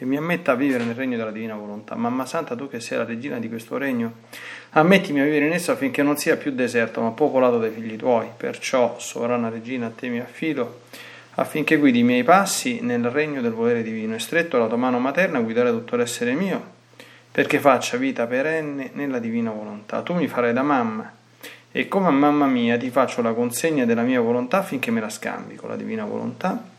che mi ammetta a vivere nel regno della divina volontà. Mamma Santa, tu che sei la regina di questo regno, ammettimi a vivere in esso affinché non sia più deserto, ma popolato dai figli tuoi. Perciò, sovrana regina, a te mi affido, affinché guidi i miei passi nel regno del volere divino e stretto la tua mano materna guidare tutto l'essere mio, perché faccia vita perenne nella divina volontà. Tu mi farai da mamma. E come a mamma mia ti faccio la consegna della mia volontà affinché me la scambi con la divina volontà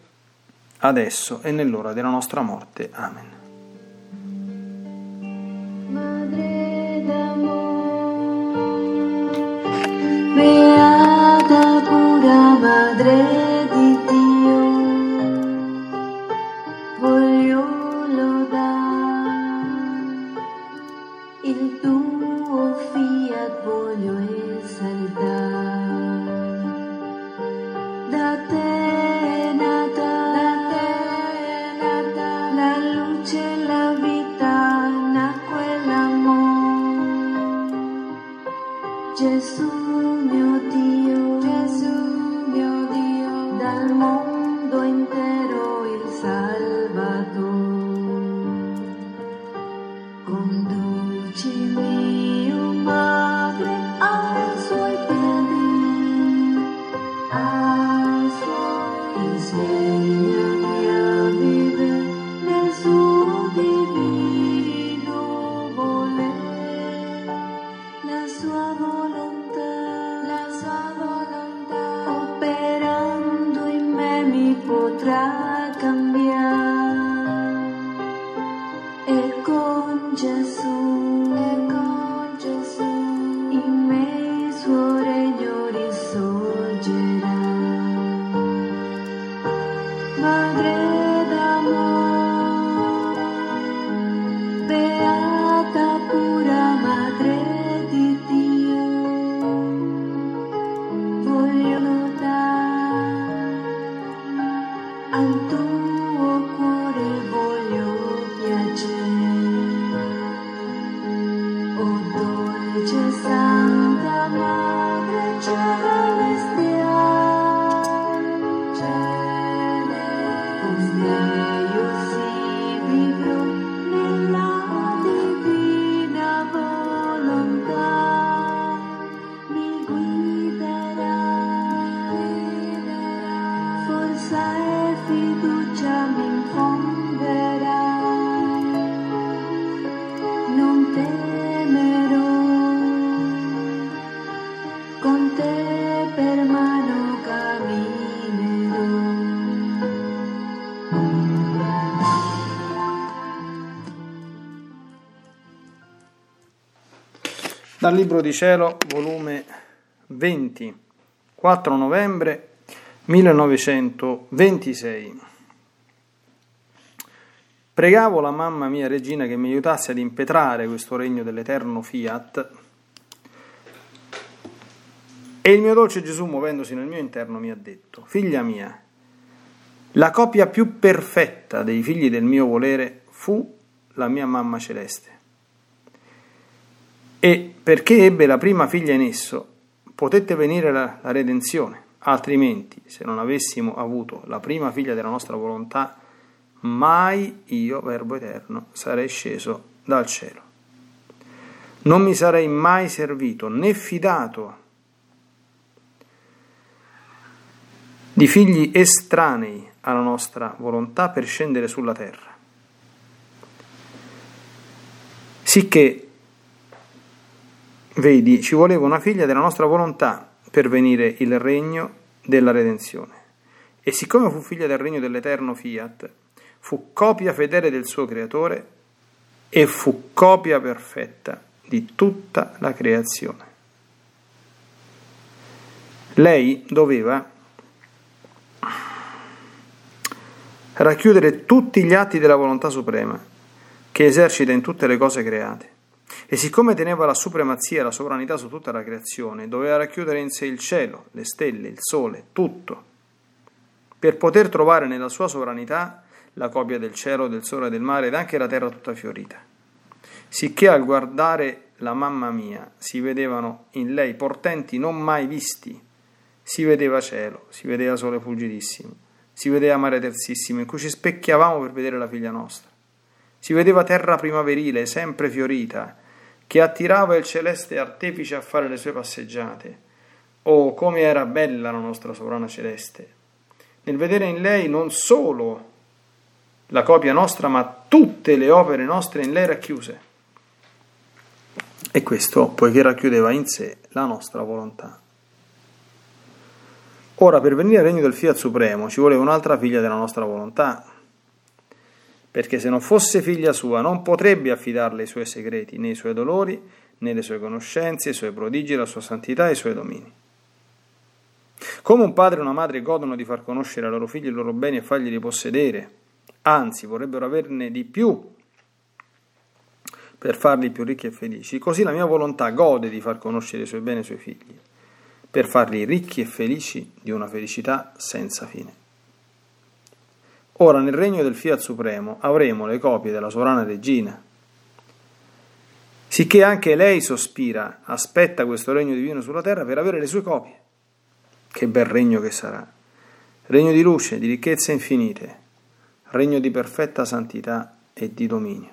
adesso e nell'ora della nostra morte. Amen. Madre d'amore, beata pura Madre Dal Libro di Cielo, volume 20, 4 novembre 1926. Pregavo la mamma mia regina che mi aiutasse ad impetrare questo regno dell'eterno fiat e il mio dolce Gesù, muovendosi nel mio interno, mi ha detto, figlia mia, la copia più perfetta dei figli del mio volere fu la mia mamma celeste e perché ebbe la prima figlia in esso, potette venire la, la redenzione, altrimenti, se non avessimo avuto la prima figlia della nostra volontà, mai io, Verbo Eterno, sarei sceso dal cielo. Non mi sarei mai servito né fidato di figli estranei alla nostra volontà per scendere sulla terra. Sicché Vedi, ci voleva una figlia della nostra volontà per venire il regno della redenzione. E siccome fu figlia del regno dell'eterno fiat, fu copia fedele del suo creatore e fu copia perfetta di tutta la creazione. Lei doveva racchiudere tutti gli atti della volontà suprema che esercita in tutte le cose create. E siccome teneva la supremazia e la sovranità su tutta la creazione, doveva racchiudere in sé il cielo, le stelle, il sole, tutto, per poter trovare nella sua sovranità la copia del cielo, del sole del mare ed anche la terra tutta fiorita. Sicché al guardare la mamma mia si vedevano in lei portenti non mai visti, si vedeva cielo, si vedeva sole fulgidissimo, si vedeva mare terzissimo, in cui ci specchiavamo per vedere la figlia nostra. Si vedeva terra primaverile, sempre fiorita, che attirava il celeste artefice a fare le sue passeggiate. Oh, come era bella la nostra sovrana celeste! Nel vedere in lei non solo la copia nostra, ma tutte le opere nostre in lei racchiuse. E questo poiché racchiudeva in sé la nostra volontà. Ora, per venire al regno del Fiat Supremo ci voleva un'altra figlia della nostra volontà, perché se non fosse figlia sua non potrebbe affidarle i suoi segreti, né i suoi dolori, né le sue conoscenze, i suoi prodigi, la sua santità e i suoi domini. Come un padre e una madre godono di far conoscere ai loro figli i loro beni e farglieli possedere, anzi vorrebbero averne di più per farli più ricchi e felici, così la mia volontà gode di far conoscere i suoi beni ai suoi figli per farli ricchi e felici di una felicità senza fine. Ora nel regno del Fiat Supremo avremo le copie della sovrana regina, sicché anche lei sospira, aspetta questo regno divino sulla terra per avere le sue copie. Che bel regno che sarà! Regno di luce, di ricchezze infinite, regno di perfetta santità e di dominio.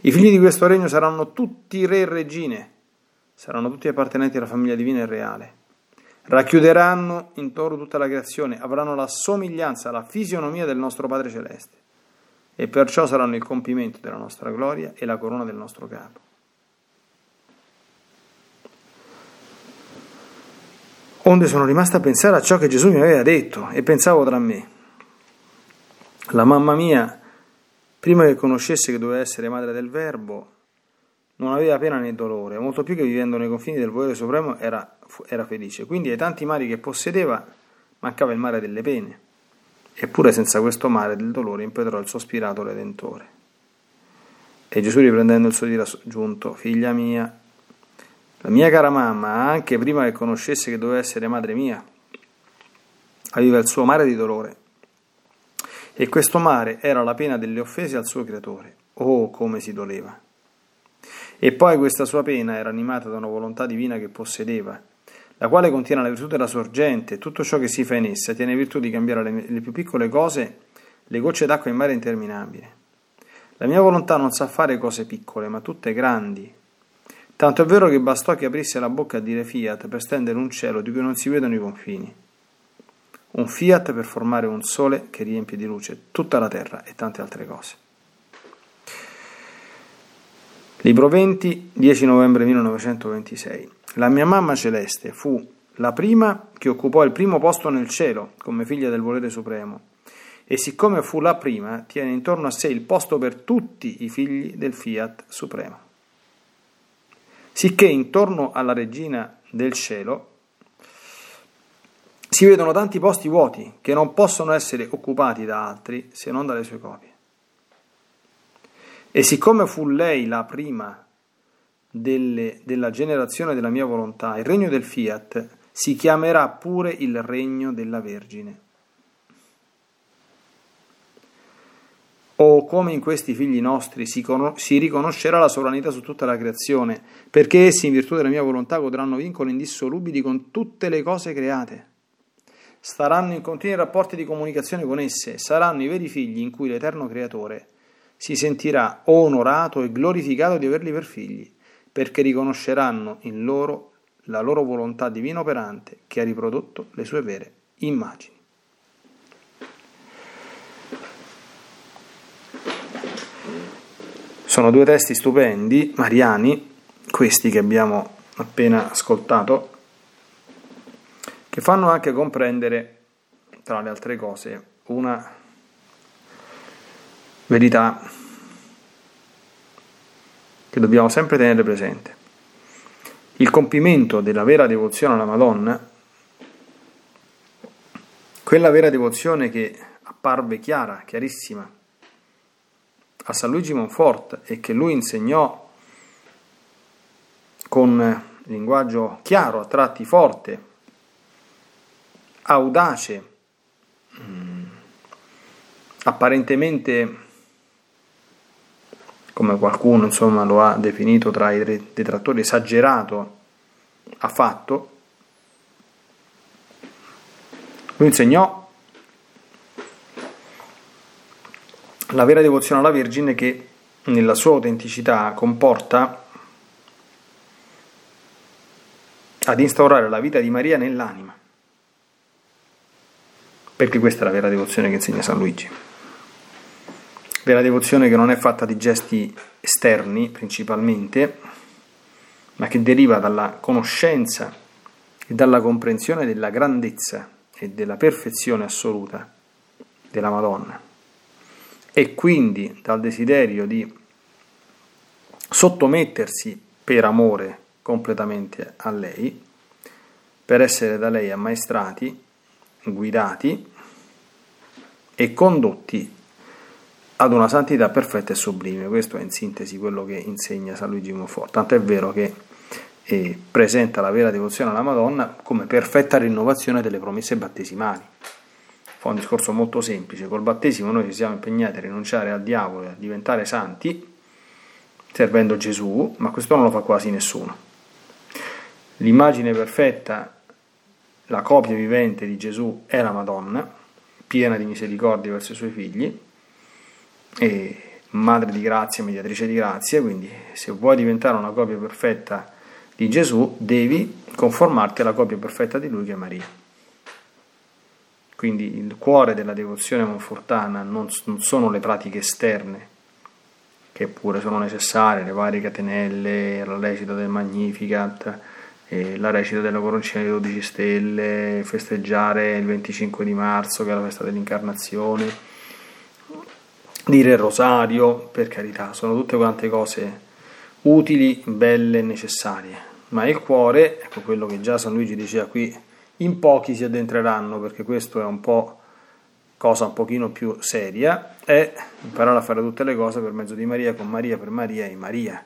I figli di questo regno saranno tutti re e regine, saranno tutti appartenenti alla famiglia divina e reale. Racchiuderanno intorno tutta la creazione, avranno la somiglianza, la fisionomia del nostro Padre Celeste e perciò saranno il compimento della nostra gloria e la corona del nostro capo. Onde sono rimasta a pensare a ciò che Gesù mi aveva detto e pensavo tra me. La mamma mia, prima che conoscesse che doveva essere madre del Verbo, non aveva pena né dolore, molto più che vivendo nei confini del volere supremo era, era felice. Quindi ai tanti mari che possedeva mancava il mare delle pene, eppure senza questo mare del dolore impetrò il sospirato Redentore. E Gesù riprendendo il suo dire aggiunto, figlia mia, la mia cara mamma, anche prima che conoscesse che doveva essere madre mia, aveva il suo mare di dolore. E questo mare era la pena delle offese al suo creatore. Oh, come si doleva! E poi questa sua pena era animata da una volontà divina che possedeva, la quale contiene la virtù della sorgente, tutto ciò che si fa in essa tiene virtù di cambiare le, le più piccole cose, le gocce d'acqua in mare interminabile. La mia volontà non sa fare cose piccole, ma tutte grandi. Tanto è vero che bastò che aprisse la bocca a dire fiat per stendere un cielo di cui non si vedono i confini. Un fiat per formare un sole che riempie di luce tutta la terra e tante altre cose. Libro 20, 10 novembre 1926. La mia mamma celeste fu la prima che occupò il primo posto nel cielo come figlia del volere supremo e siccome fu la prima tiene intorno a sé il posto per tutti i figli del fiat supremo. Sicché intorno alla regina del cielo si vedono tanti posti vuoti che non possono essere occupati da altri se non dalle sue copie. E siccome fu lei la prima delle, della generazione della mia volontà, il regno del fiat si chiamerà pure il regno della Vergine. O come in questi figli nostri si, con- si riconoscerà la sovranità su tutta la creazione, perché essi in virtù della mia volontà godranno vincoli indissolubili con tutte le cose create. Staranno in continui rapporti di comunicazione con esse, saranno i veri figli in cui l'Eterno Creatore si sentirà onorato e glorificato di averli per figli, perché riconosceranno in loro la loro volontà divina operante che ha riprodotto le sue vere immagini. Sono due testi stupendi, mariani, questi che abbiamo appena ascoltato, che fanno anche comprendere, tra le altre cose, una verità che dobbiamo sempre tenere presente. Il compimento della vera devozione alla Madonna, quella vera devozione che apparve chiara, chiarissima, a San Luigi Monfort e che lui insegnò con linguaggio chiaro, a tratti forte, audace, mm, apparentemente, come qualcuno insomma, lo ha definito tra i detrattori, esagerato, affatto, lui insegnò la vera devozione alla Vergine che nella sua autenticità comporta ad instaurare la vita di Maria nell'anima. Perché questa è la vera devozione che insegna San Luigi. Vera devozione che non è fatta di gesti esterni principalmente, ma che deriva dalla conoscenza e dalla comprensione della grandezza e della perfezione assoluta della Madonna. E quindi dal desiderio di sottomettersi per amore completamente a lei, per essere da lei ammaestrati, guidati e condotti ad una santità perfetta e sublime. Questo è in sintesi quello che insegna San Luigi Monfort. È vero che eh, presenta la vera devozione alla Madonna come perfetta rinnovazione delle promesse battesimali. Fa un discorso molto semplice. Col battesimo noi ci siamo impegnati a rinunciare al diavolo e a diventare santi, servendo Gesù, ma questo non lo fa quasi nessuno. L'immagine perfetta, la copia vivente di Gesù è la Madonna, piena di misericordia verso i suoi figli, e madre di grazia, mediatrice di grazia, quindi se vuoi diventare una copia perfetta di Gesù, devi conformarti alla copia perfetta di lui che è Maria. Quindi il cuore della devozione monfortana non, sono le pratiche esterne, che pure sono necessarie, le varie catenelle, la lecita del Magnificat, la recita della coroncina di 12 stelle, festeggiare il 25 di marzo che è la festa dell'incarnazione, dire il rosario, per carità, sono tutte quante cose utili, belle e necessarie, ma il cuore, ecco quello che già San Luigi diceva qui, in pochi si addentreranno perché questo è un po' cosa un pochino più seria, è imparare a fare tutte le cose per mezzo di Maria, con Maria, per Maria e Maria.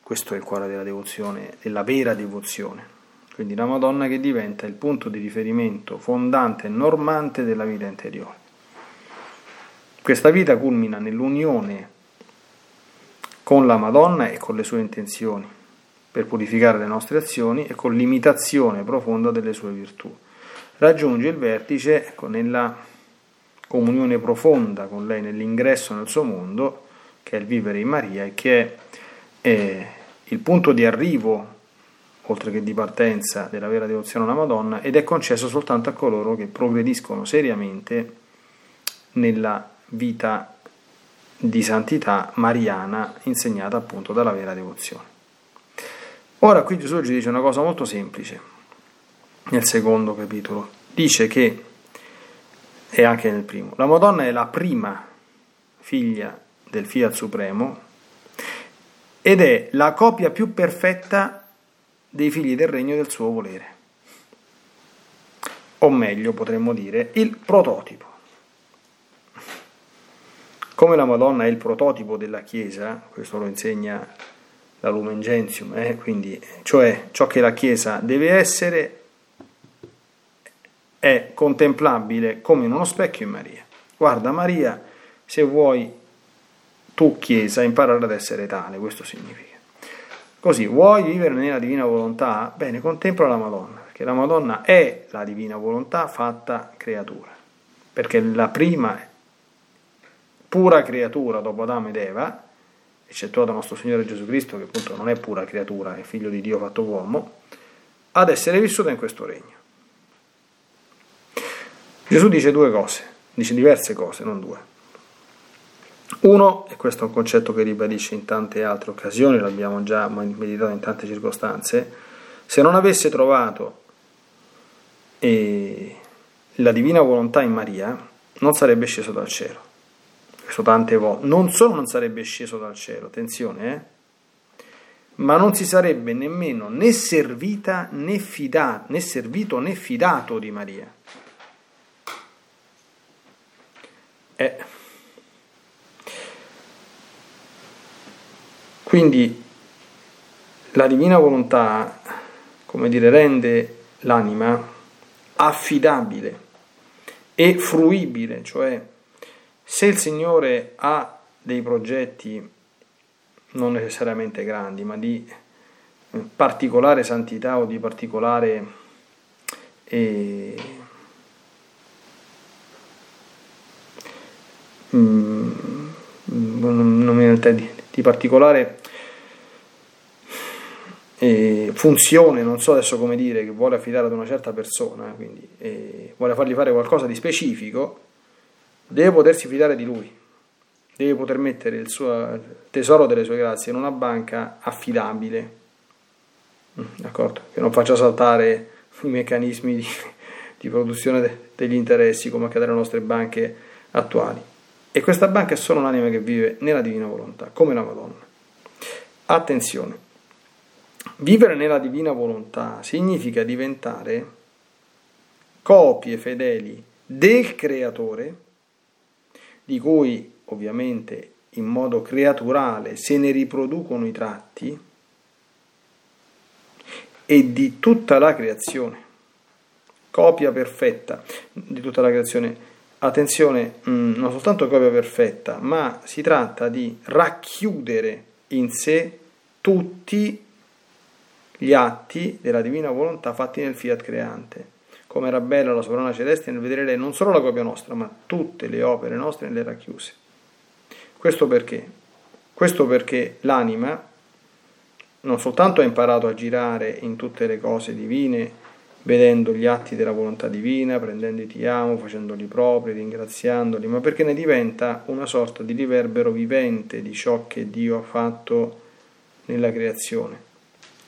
Questo è il cuore della devozione, della vera devozione. Quindi la Madonna che diventa il punto di riferimento fondante e normante della vita interiore. Questa vita culmina nell'unione con la Madonna e con le sue intenzioni per purificare le nostre azioni e con l'imitazione profonda delle sue virtù. Raggiunge il vertice nella comunione profonda con lei, nell'ingresso nel suo mondo, che è il vivere in Maria e che è il punto di arrivo, oltre che di partenza, della vera devozione alla Madonna ed è concesso soltanto a coloro che progrediscono seriamente nella vita di santità mariana insegnata appunto dalla vera devozione. Ora qui Gesù ci dice una cosa molto semplice nel secondo capitolo. Dice che, e anche nel primo, la Madonna è la prima figlia del Fiat Supremo, ed è la copia più perfetta dei figli del regno del suo volere. O meglio, potremmo dire, il prototipo. Come la Madonna è il prototipo della Chiesa, questo lo insegna la Lumen Gentium, eh? quindi, cioè ciò che la Chiesa deve essere è contemplabile come in uno specchio in Maria. Guarda Maria, se vuoi tu Chiesa imparare ad essere tale, questo significa. Così, vuoi vivere nella divina volontà? Bene, contempla la Madonna, perché la Madonna è la divina volontà fatta creatura, perché la prima pura creatura dopo Adamo ed Eva, eccettuato nostro Signore Gesù Cristo, che appunto non è pura creatura, è figlio di Dio fatto uomo, ad essere vissuta in questo regno. Gesù dice due cose, dice diverse cose, non due. Uno, e questo è un concetto che ribadisce in tante altre occasioni, l'abbiamo già meditato in tante circostanze, se non avesse trovato e la divina volontà in Maria non sarebbe sceso dal cielo. Questo tante volte. Non solo non sarebbe sceso dal cielo, attenzione, eh? ma non si sarebbe nemmeno né servita né, fida, né servito né fidato di Maria. Eh. Quindi la divina volontà, come dire, rende l'anima affidabile e fruibile, cioè se il Signore ha dei progetti non necessariamente grandi, ma di particolare santità o di particolare eh, mm, di particolare eh, funzione, non so adesso come dire, che vuole affidare ad una certa persona, quindi eh, vuole fargli fare qualcosa di specifico, deve potersi fidare di lui deve poter mettere il suo tesoro delle sue grazie in una banca affidabile, mm, d'accordo? Che non faccia saltare i meccanismi di, di produzione de, degli interessi come accade alle nostre banche attuali. E questa banca è solo un'anima che vive nella divina volontà, come la Madonna. Attenzione, vivere nella divina volontà significa diventare copie fedeli del Creatore, di cui ovviamente in modo creaturale se ne riproducono i tratti e di tutta la creazione, copia perfetta di tutta la creazione. Attenzione, mm, non soltanto copia perfetta, ma si tratta di racchiudere in sé tutti gli atti della divina volontà fatti nel fiat creante. Come era bella la sovrana celeste nel vedere lei non solo la copia nostra, ma tutte le opere nostre nelle racchiuse. Questo perché? Questo perché l'anima non soltanto ha imparato a girare in tutte le cose divine, vedendo gli atti della volontà divina, prendendo i ti amo, facendoli propri, ringraziandoli, ma perché ne diventa una sorta di riverbero vivente di ciò che Dio ha fatto nella creazione.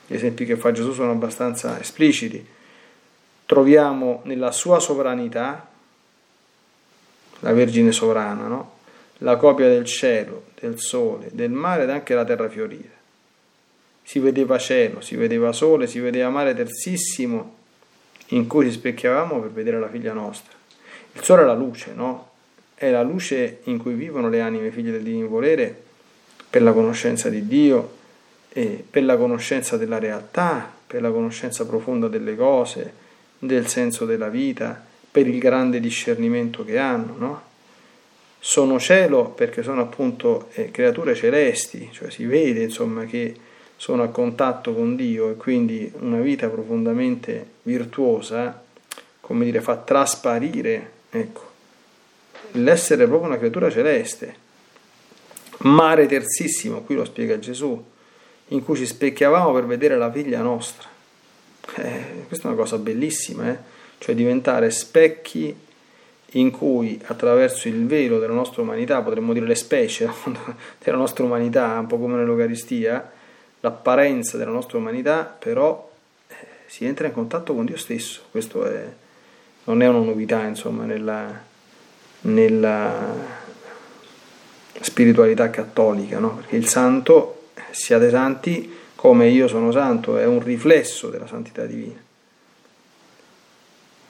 Gli esempi che fa Gesù sono abbastanza espliciti. Troviamo nella sua sovranità, la Vergine sovrana, no? la copia del cielo, del sole, del mare ed anche la terra fiorire. Si vedeva cielo, si vedeva sole, si vedeva mare terzissimo in cui ci specchiavamo per vedere la figlia nostra. Il sole è la luce, no? È la luce in cui vivono le anime figlie del divino volere per la conoscenza di Dio, per la conoscenza della realtà, per la conoscenza profonda delle cose, del senso della vita, per il grande discernimento che hanno, no? sono cielo perché sono appunto eh, creature celesti, cioè si vede insomma che sono a contatto con Dio e quindi una vita profondamente virtuosa, come dire, fa trasparire, ecco, l'essere proprio una creatura celeste. Mare terzissimo, qui lo spiega Gesù, in cui ci specchiavamo per vedere la figlia nostra. Eh, questa è una cosa bellissima, eh? cioè diventare specchi in cui attraverso il velo della nostra umanità, potremmo dire le specie della nostra umanità, un po' come nell'Eucaristia, l'apparenza della nostra umanità, però eh, si entra in contatto con Dio stesso. Questo è, non è una novità, insomma, nella, nella spiritualità cattolica, no? perché il santo, siate santi come io sono santo, è un riflesso della santità divina.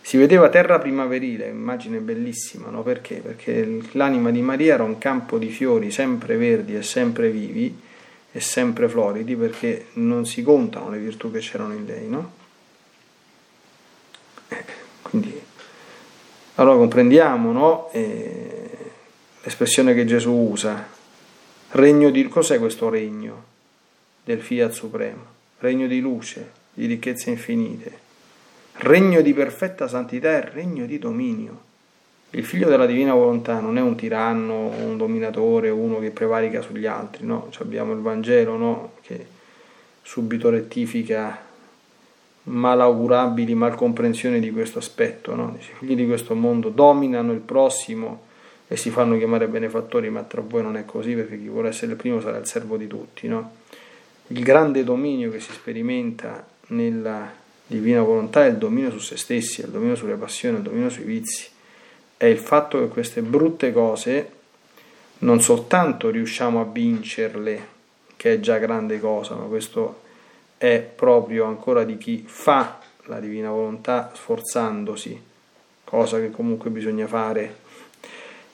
Si vedeva terra primaverile, immagine bellissima, no? Perché? Perché l'anima di Maria era un campo di fiori sempre verdi e sempre vivi e sempre floridi, perché non si contano le virtù che c'erano in lei, no? Eh, quindi, allora comprendiamo, no? Eh, l'espressione che Gesù usa, regno di... cos'è questo regno del Fiat Supremo? Regno di luce, di ricchezze infinite regno di perfetta santità e regno di dominio. Il figlio della divina volontà non è un tiranno, un dominatore, uno che prevarica sugli altri, no? Abbiamo il Vangelo no? che subito rettifica malaugurabili malcomprensioni di questo aspetto. No? I figli di questo mondo dominano il prossimo e si fanno chiamare benefattori, ma tra voi non è così perché chi vuole essere il primo sarà il servo di tutti. No? Il grande dominio che si sperimenta nella divina volontà è il dominio su se stessi, è il dominio sulle passioni, è il dominio sui vizi. È il fatto che queste brutte cose non soltanto riusciamo a vincerle, che è già grande cosa, ma questo è proprio ancora di chi fa la divina volontà sforzandosi, cosa che comunque bisogna fare,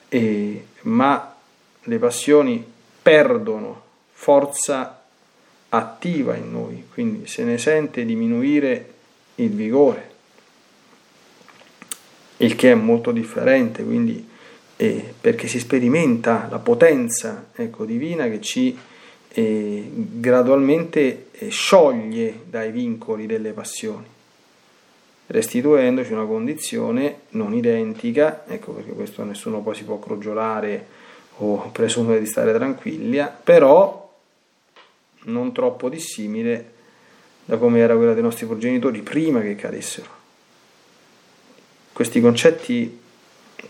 e, ma le passioni perdono forza attiva in noi, quindi se ne sente diminuire il vigore, il che è molto differente, quindi eh, perché si sperimenta la potenza ecco, divina che ci eh, gradualmente eh, scioglie dai vincoli delle passioni, restituendoci una condizione non identica, ecco perché questo nessuno poi si può crogiolare o presumere di stare tranquilli, però non troppo dissimile da come era quella dei nostri progenitori prima che cadessero. Questi concetti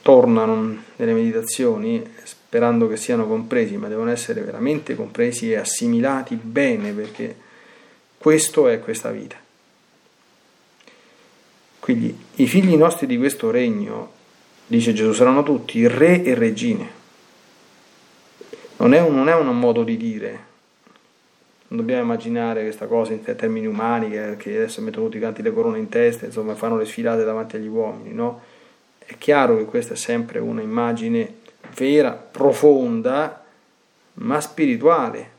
tornano nelle meditazioni sperando che siano compresi, ma devono essere veramente compresi e assimilati bene perché questo è questa vita. Quindi i figli nostri di questo regno, dice Gesù, saranno tutti re e regine. Non è un, non è un modo di dire, non dobbiamo immaginare questa cosa in termini umani, che, che adesso mettono tutti quanti le corone in testa, insomma fanno le sfilate davanti agli uomini, no? È chiaro che questa è sempre una immagine vera, profonda, ma spirituale.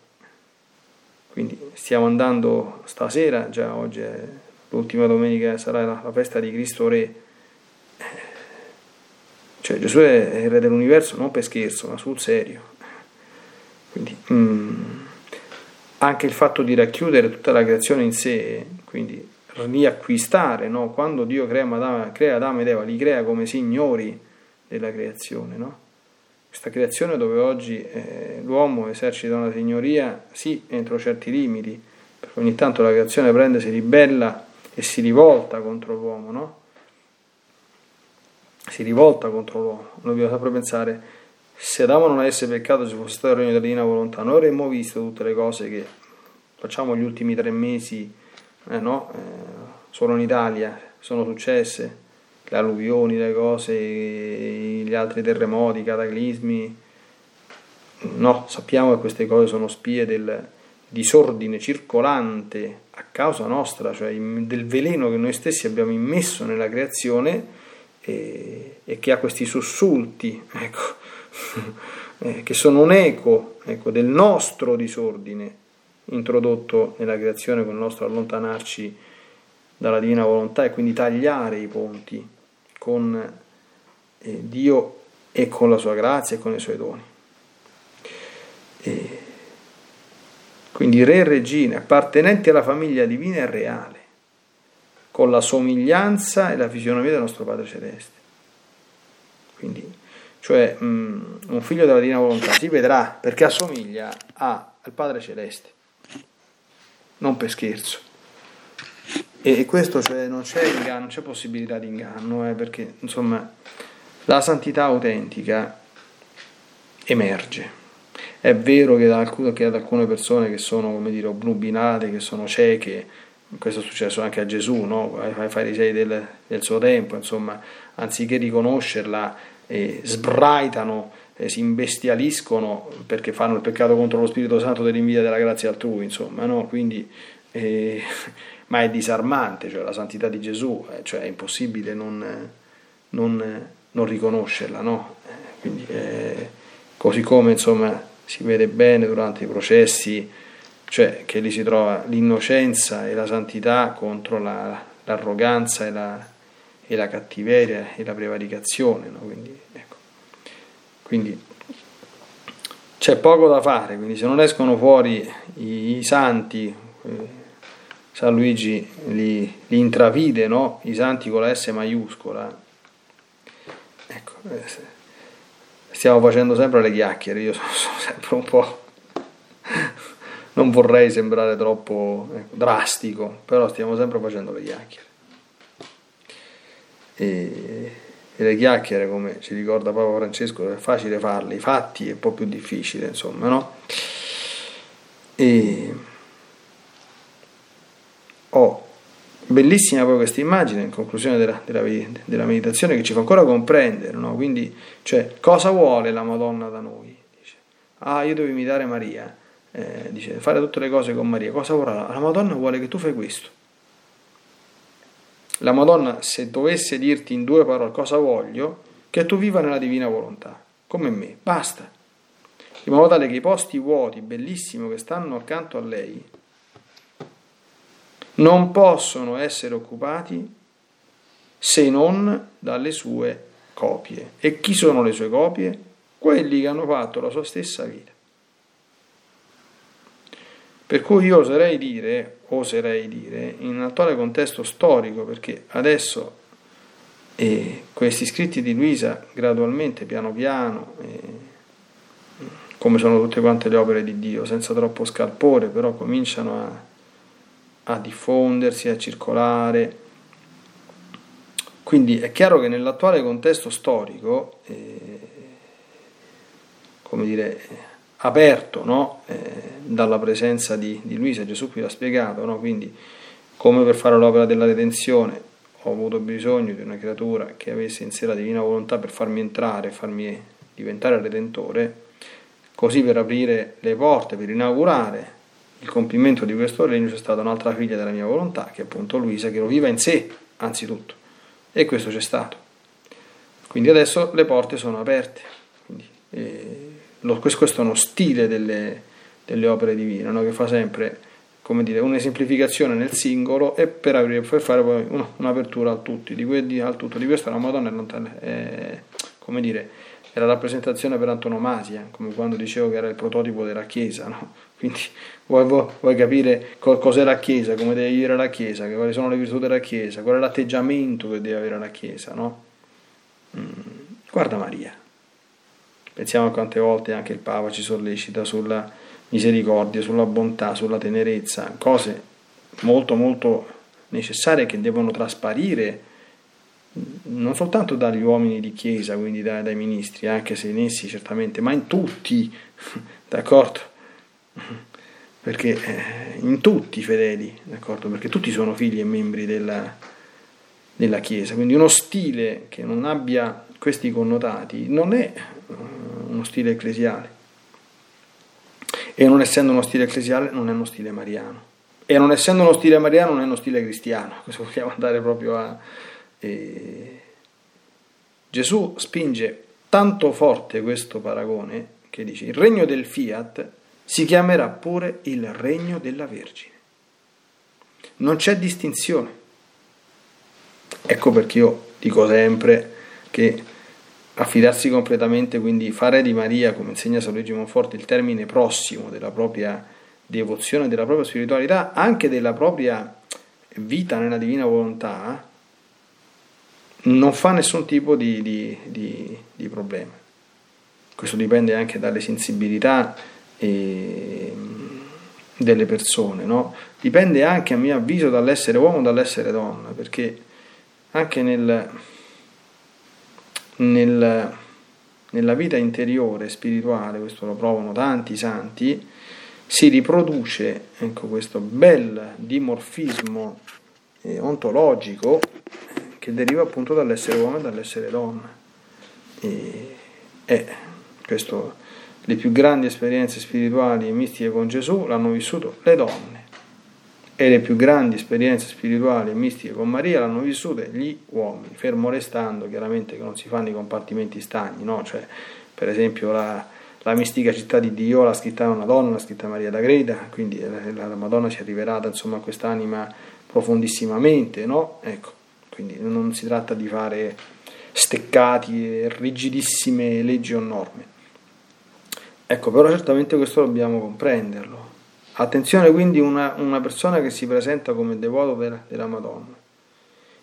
Quindi stiamo andando stasera, già oggi è l'ultima domenica, sarà la, la festa di Cristo Re. Cioè Gesù è il Re dell'universo non per scherzo, ma sul serio. Quindi... Mm, anche il fatto di racchiudere tutta la creazione in sé, quindi riacquistare, no? quando Dio crea, Madame, crea Adamo ed Eva, li crea come signori della creazione. No? Questa creazione dove oggi eh, l'uomo esercita una signoria, sì, entro certi limiti, perché ogni tanto la creazione prende, si ribella e si rivolta contro l'uomo, no? Si rivolta contro l'uomo. Noi dobbiamo sempre pensare se Adamo non avesse peccato, se fosse stato il regno della divina volontà, noi avremmo visto tutte le cose che facciamo gli ultimi tre mesi, eh, no? eh, solo in Italia sono successe, le alluvioni, le cose, gli altri terremoti, i cataclismi. No, sappiamo che queste cose sono spie del disordine circolante a causa nostra, cioè del veleno che noi stessi abbiamo immesso nella creazione e, e che ha questi sussulti. Ecco eh, che sono un eco ecco, del nostro disordine introdotto nella creazione con il nostro allontanarci dalla divina volontà e quindi tagliare i ponti con eh, Dio e con la sua grazia e con i suoi doni. E quindi re e regine appartenenti alla famiglia divina e reale, con la somiglianza e la fisionomia del nostro Padre Celeste. Quindi cioè um, un figlio della divina volontà si vedrà perché assomiglia a, al Padre Celeste, non per scherzo. E, questo cioè, non c'è inganno, non c'è possibilità di inganno, eh, perché insomma la santità autentica emerge. È vero che, da alcune, che ad alcune persone che sono, come dire, obnubilate, che sono cieche, questo è successo anche a Gesù, no? ai farisei del, del suo tempo, insomma, anziché riconoscerla eh, sbraitano, eh, si imbestialiscono perché fanno il peccato contro lo Spirito Santo dell'invidia della grazia altrui, insomma, no? Quindi, eh, ma è disarmante, cioè la santità di Gesù, eh, cioè è impossibile non, non, non riconoscerla, no? Quindi, eh, così come insomma si vede bene durante i processi, cioè che lì si trova l'innocenza e la santità contro la, l'arroganza e la, e la cattiveria e la prevaricazione. No? Quindi. Quindi, c'è poco da fare, quindi se non escono fuori i, i santi, eh, San Luigi li, li intravide, no? i santi con la S maiuscola. Ecco, eh, stiamo facendo sempre le chiacchiere, io sono, sono sempre un po'... non vorrei sembrare troppo ecco, drastico, però stiamo sempre facendo le chiacchiere e, e le chiacchiere, come ci ricorda Papa Francesco, è facile farle, i fatti è un po' più difficile, insomma, no? E, oh, bellissima poi questa immagine in conclusione della, della, della, meditazione che ci fa ancora comprendere, no? quindi cioè, cosa vuole la Madonna da noi? Dice, ah io devo imitare Maria, eh, dice fare tutte le cose con Maria, cosa vorrà? La Madonna vuole che tu fai questo. La Madonna se dovesse dirti in due parole cosa voglio, che tu viva nella divina volontà, come me, basta. In modo tale che i posti vuoti, bellissimi, che stanno accanto a lei, non possono essere occupati se non dalle sue copie. E chi sono le sue copie? Quelli che hanno fatto la sua stessa vita. Per cui io oserei dire, oserei dire, in un attuale contesto storico, perché adesso eh, questi scritti di Luisa gradualmente, piano piano, eh, come sono tutte quante le opere di Dio, senza troppo scalpore, però cominciano a a diffondersi, a circolare. Quindi è chiaro che nell'attuale contesto storico, eh, come dire, aperto no? eh, dalla presenza di, di, Luisa, Gesù qui l'ha spiegato, no? quindi come per fare l'opera della redenzione ho avuto bisogno di una creatura che avesse in sé la divina volontà per farmi entrare, farmi diventare redentore, così per aprire le porte, per inaugurare il compimento di questo regno c'è stata un'altra figlia della mia volontà, che è appunto Luisa, che lo viva in sé, anzitutto. E questo c'è stato. Quindi adesso le porte sono aperte. Quindi, eh, lo, questo è uno stile delle, delle opere divine, no? che fa sempre come dire, un'esemplificazione nel singolo e per, aprire, per fare poi un'apertura al, tutti, di, quelli, al tutto. Di questo la Madonna è, lontana, è, come dire, è la rappresentazione per antonomasia, come quando dicevo che era il prototipo della Chiesa. No? Quindi vuoi, vuoi, capire cos'è la Chiesa, come deve vivere la Chiesa, quali sono le virtù della Chiesa, qual è l'atteggiamento che deve avere la Chiesa, no? Mm. Guarda Maria. Pensiamo a quante volte anche il Papa ci sollecita sulla misericordia, sulla bontà, sulla tenerezza, cose molto molto necessarie che devono trasparire non soltanto dagli uomini di chiesa, quindi dai, dai ministri, anche se in essi certamente, ma in tutti, d'accordo? Perché eh, in tutti i fedeli, d'accordo? Perché tutti sono figli e membri della, della chiesa, quindi uno stile che non abbia questi connotati non è uno stile ecclesiale. E non essendo uno stile ecclesiale non è uno stile mariano. E non essendo uno stile mariano non è uno stile cristiano, questo vogliamo andare proprio a, e Gesù spinge tanto forte questo paragone che dice il regno del fiat si chiamerà pure il regno della Vergine. Non c'è distinzione. Ecco perché io dico sempre che affidarsi completamente, quindi fare di Maria, come insegna San Luigi Monforte, il termine prossimo della propria devozione, della propria spiritualità, anche della propria vita nella divina volontà, non fa nessun tipo di, di, di, di problema. Questo dipende anche dalle sensibilità e, delle persone, no? dipende anche a mio avviso dall'essere uomo o dall'essere donna, perché anche nel, nel, nella vita interiore spirituale, questo lo provano tanti santi, si riproduce ecco, questo bel dimorfismo eh, ontologico che deriva appunto dall'essere uomo e dall'essere donna. E, e questo, le più grandi esperienze spirituali e mistiche con Gesù l'hanno vissuto le donne e le più grandi esperienze spirituali e mistiche con Maria l'hanno vissute gli uomini, fermo restando chiaramente che non si fanno i compartimenti stagni, no? cioè, per esempio la, la mistica città di Dio l'ha scritta una donna, l'ha scritta Maria d'Agreda, quindi la, la Madonna si è rivelata insomma a quest'anima profondissimamente, no? Ecco, quindi non si tratta di fare steccati rigidissime leggi o norme. Ecco, però certamente questo dobbiamo comprenderlo. Attenzione quindi una, una persona che si presenta come devoto della, della Madonna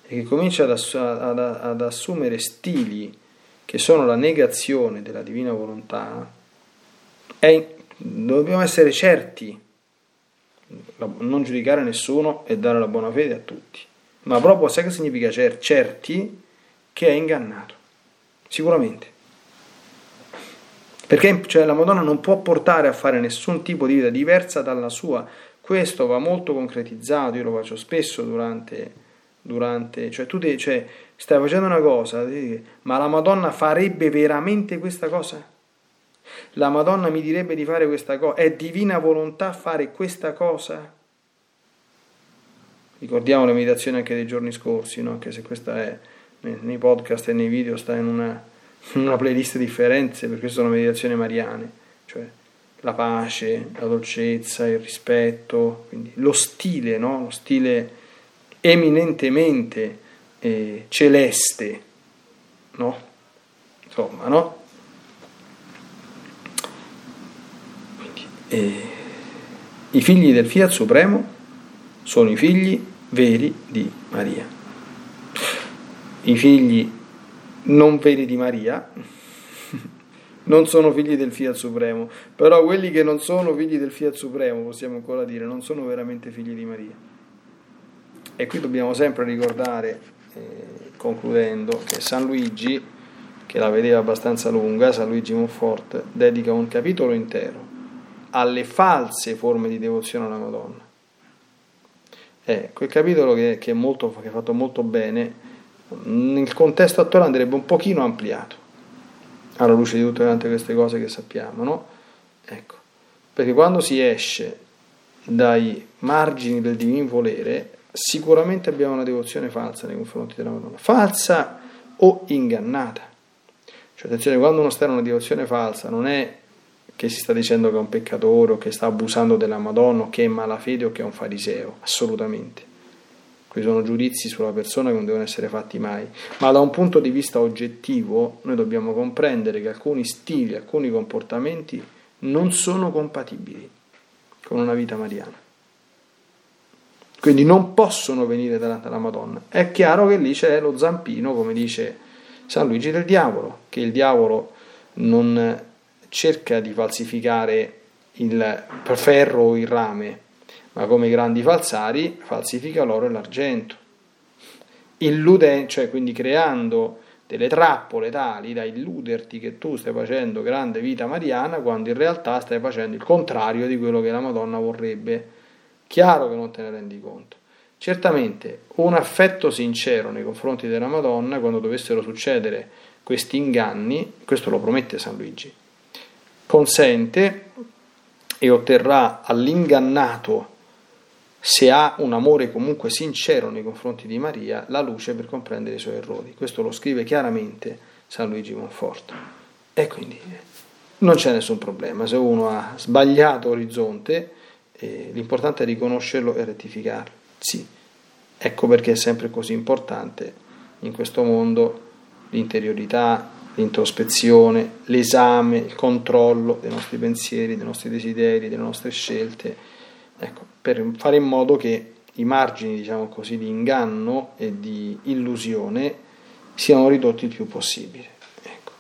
e che comincia ad, ass- ad, ad assumere stili che sono la negazione della divina volontà, è, dobbiamo essere certi, non giudicare nessuno e dare la buona fede a tutti ma proprio sai che significa cer- certi che è ingannato, sicuramente. Perché cioè, la Madonna non può portare a fare nessun tipo di vita diversa dalla sua questo va molto concretizzato, io lo faccio spesso durante, durante cioè tu te, cioè, stai facendo una cosa, ma la Madonna farebbe veramente questa cosa? La Madonna mi direbbe di fare questa cosa? È divina volontà fare questa cosa? Ricordiamo le meditazioni anche dei giorni scorsi, no? anche se questa è nei podcast e nei video sta in una, una playlist differente, perché sono meditazioni mariane, cioè la pace, la dolcezza, il rispetto, quindi lo stile, no? lo stile eminentemente eh, celeste, no? Insomma, no? Quindi, eh, I figli del Fiat Supremo sono i figli veri di Maria. I figli non veri di Maria. Non sono figli del Fiat Supremo, però quelli che non sono figli del Fiat Supremo, possiamo ancora dire, non sono veramente figli di Maria. E qui dobbiamo sempre ricordare, eh, concludendo, che San Luigi, che la vedeva abbastanza lunga, San Luigi Monfort, dedica un capitolo intero alle false forme di devozione alla Madonna. È quel capitolo che, che, molto, che è fatto molto bene, nel contesto attuale andrebbe un pochino ampliato, alla luce di tutte queste cose che sappiamo, no? Ecco, perché quando si esce dai margini del divino volere, sicuramente abbiamo una devozione falsa nei confronti della Madonna, falsa o ingannata. Cioè, attenzione, quando uno sta in una devozione falsa, non è che si sta dicendo che è un peccatore o che sta abusando della Madonna o che è malafede o che è un fariseo, assolutamente. Qui sono giudizi sulla persona che non devono essere fatti mai, ma da un punto di vista oggettivo noi dobbiamo comprendere che alcuni stili, alcuni comportamenti non sono compatibili con una vita mariana. Quindi non possono venire davanti alla Madonna. È chiaro che lì c'è lo zampino, come dice San Luigi del diavolo, che il diavolo non cerca di falsificare il ferro o il rame, ma come i grandi falsari falsifica l'oro e l'argento. Illude, cioè quindi creando delle trappole tali da illuderti che tu stai facendo grande vita mariana quando in realtà stai facendo il contrario di quello che la Madonna vorrebbe. Chiaro che non te ne rendi conto. Certamente un affetto sincero nei confronti della Madonna, quando dovessero succedere questi inganni, questo lo promette San Luigi, consente e otterrà all'ingannato, se ha un amore comunque sincero nei confronti di Maria, la luce per comprendere i suoi errori. Questo lo scrive chiaramente San Luigi Monforte. E quindi non c'è nessun problema, se uno ha sbagliato orizzonte, eh, l'importante è riconoscerlo e rettificarlo. Sì, ecco perché è sempre così importante in questo mondo l'interiorità, l'introspezione, l'esame, il controllo dei nostri pensieri, dei nostri desideri, delle nostre scelte, ecco, per fare in modo che i margini, diciamo così, di inganno e di illusione siano ridotti il più possibile. Ecco.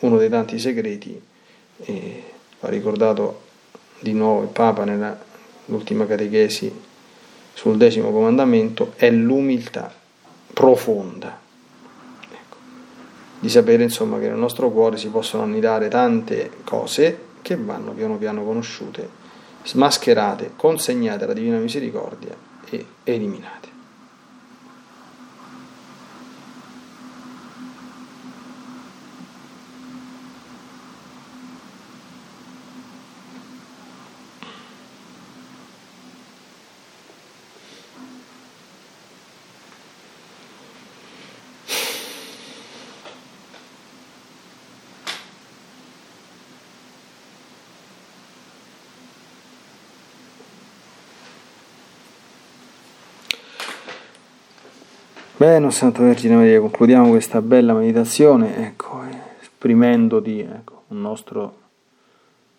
Uno dei tanti segreti, eh, ha ricordato di nuovo il Papa nell'ultima catechesi sul decimo comandamento, è l'umiltà profonda di sapere insomma che nel nostro cuore si possono annidare tante cose che vanno piano piano conosciute, smascherate, consegnate alla Divina Misericordia e eliminate. Bene, Santa Vergine Maria, concludiamo questa bella meditazione, ecco, esprimendoti ecco, un nostro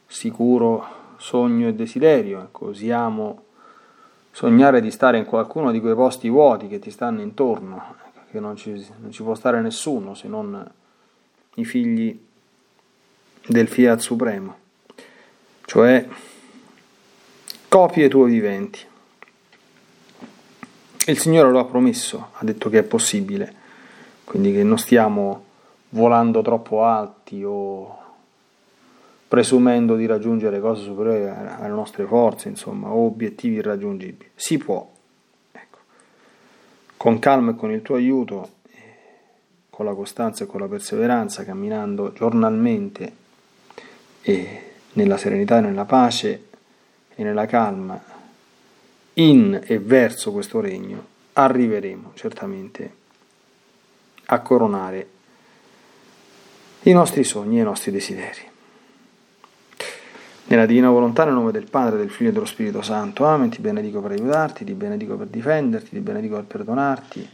sicuro sogno e desiderio, ecco, osiamo sognare di stare in qualcuno di quei posti vuoti che ti stanno intorno, ecco, che non ci, non ci può stare nessuno se non i figli del Fiat Supremo, cioè copie tue viventi. Il Signore lo ha promesso, ha detto che è possibile, quindi che non stiamo volando troppo alti o presumendo di raggiungere cose superiori alle nostre forze, insomma, o obiettivi irraggiungibili. Si può, ecco. con calma e con il tuo aiuto, con la costanza e con la perseveranza, camminando giornalmente e nella serenità e nella pace e nella calma in e verso questo regno, arriveremo certamente a coronare i nostri sogni e i nostri desideri. Nella divina volontà, nel nome del Padre, del Figlio e dello Spirito Santo. Amen. Ti benedico per aiutarti, ti benedico per difenderti, ti benedico per perdonarti,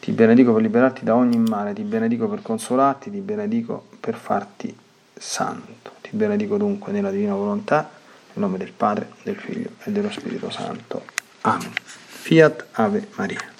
ti benedico per liberarti da ogni male, ti benedico per consolarti, ti benedico per farti santo. Ti benedico dunque nella divina volontà, nel nome del Padre, del Figlio e dello Spirito Santo. Amen. Fiat Ave Maria.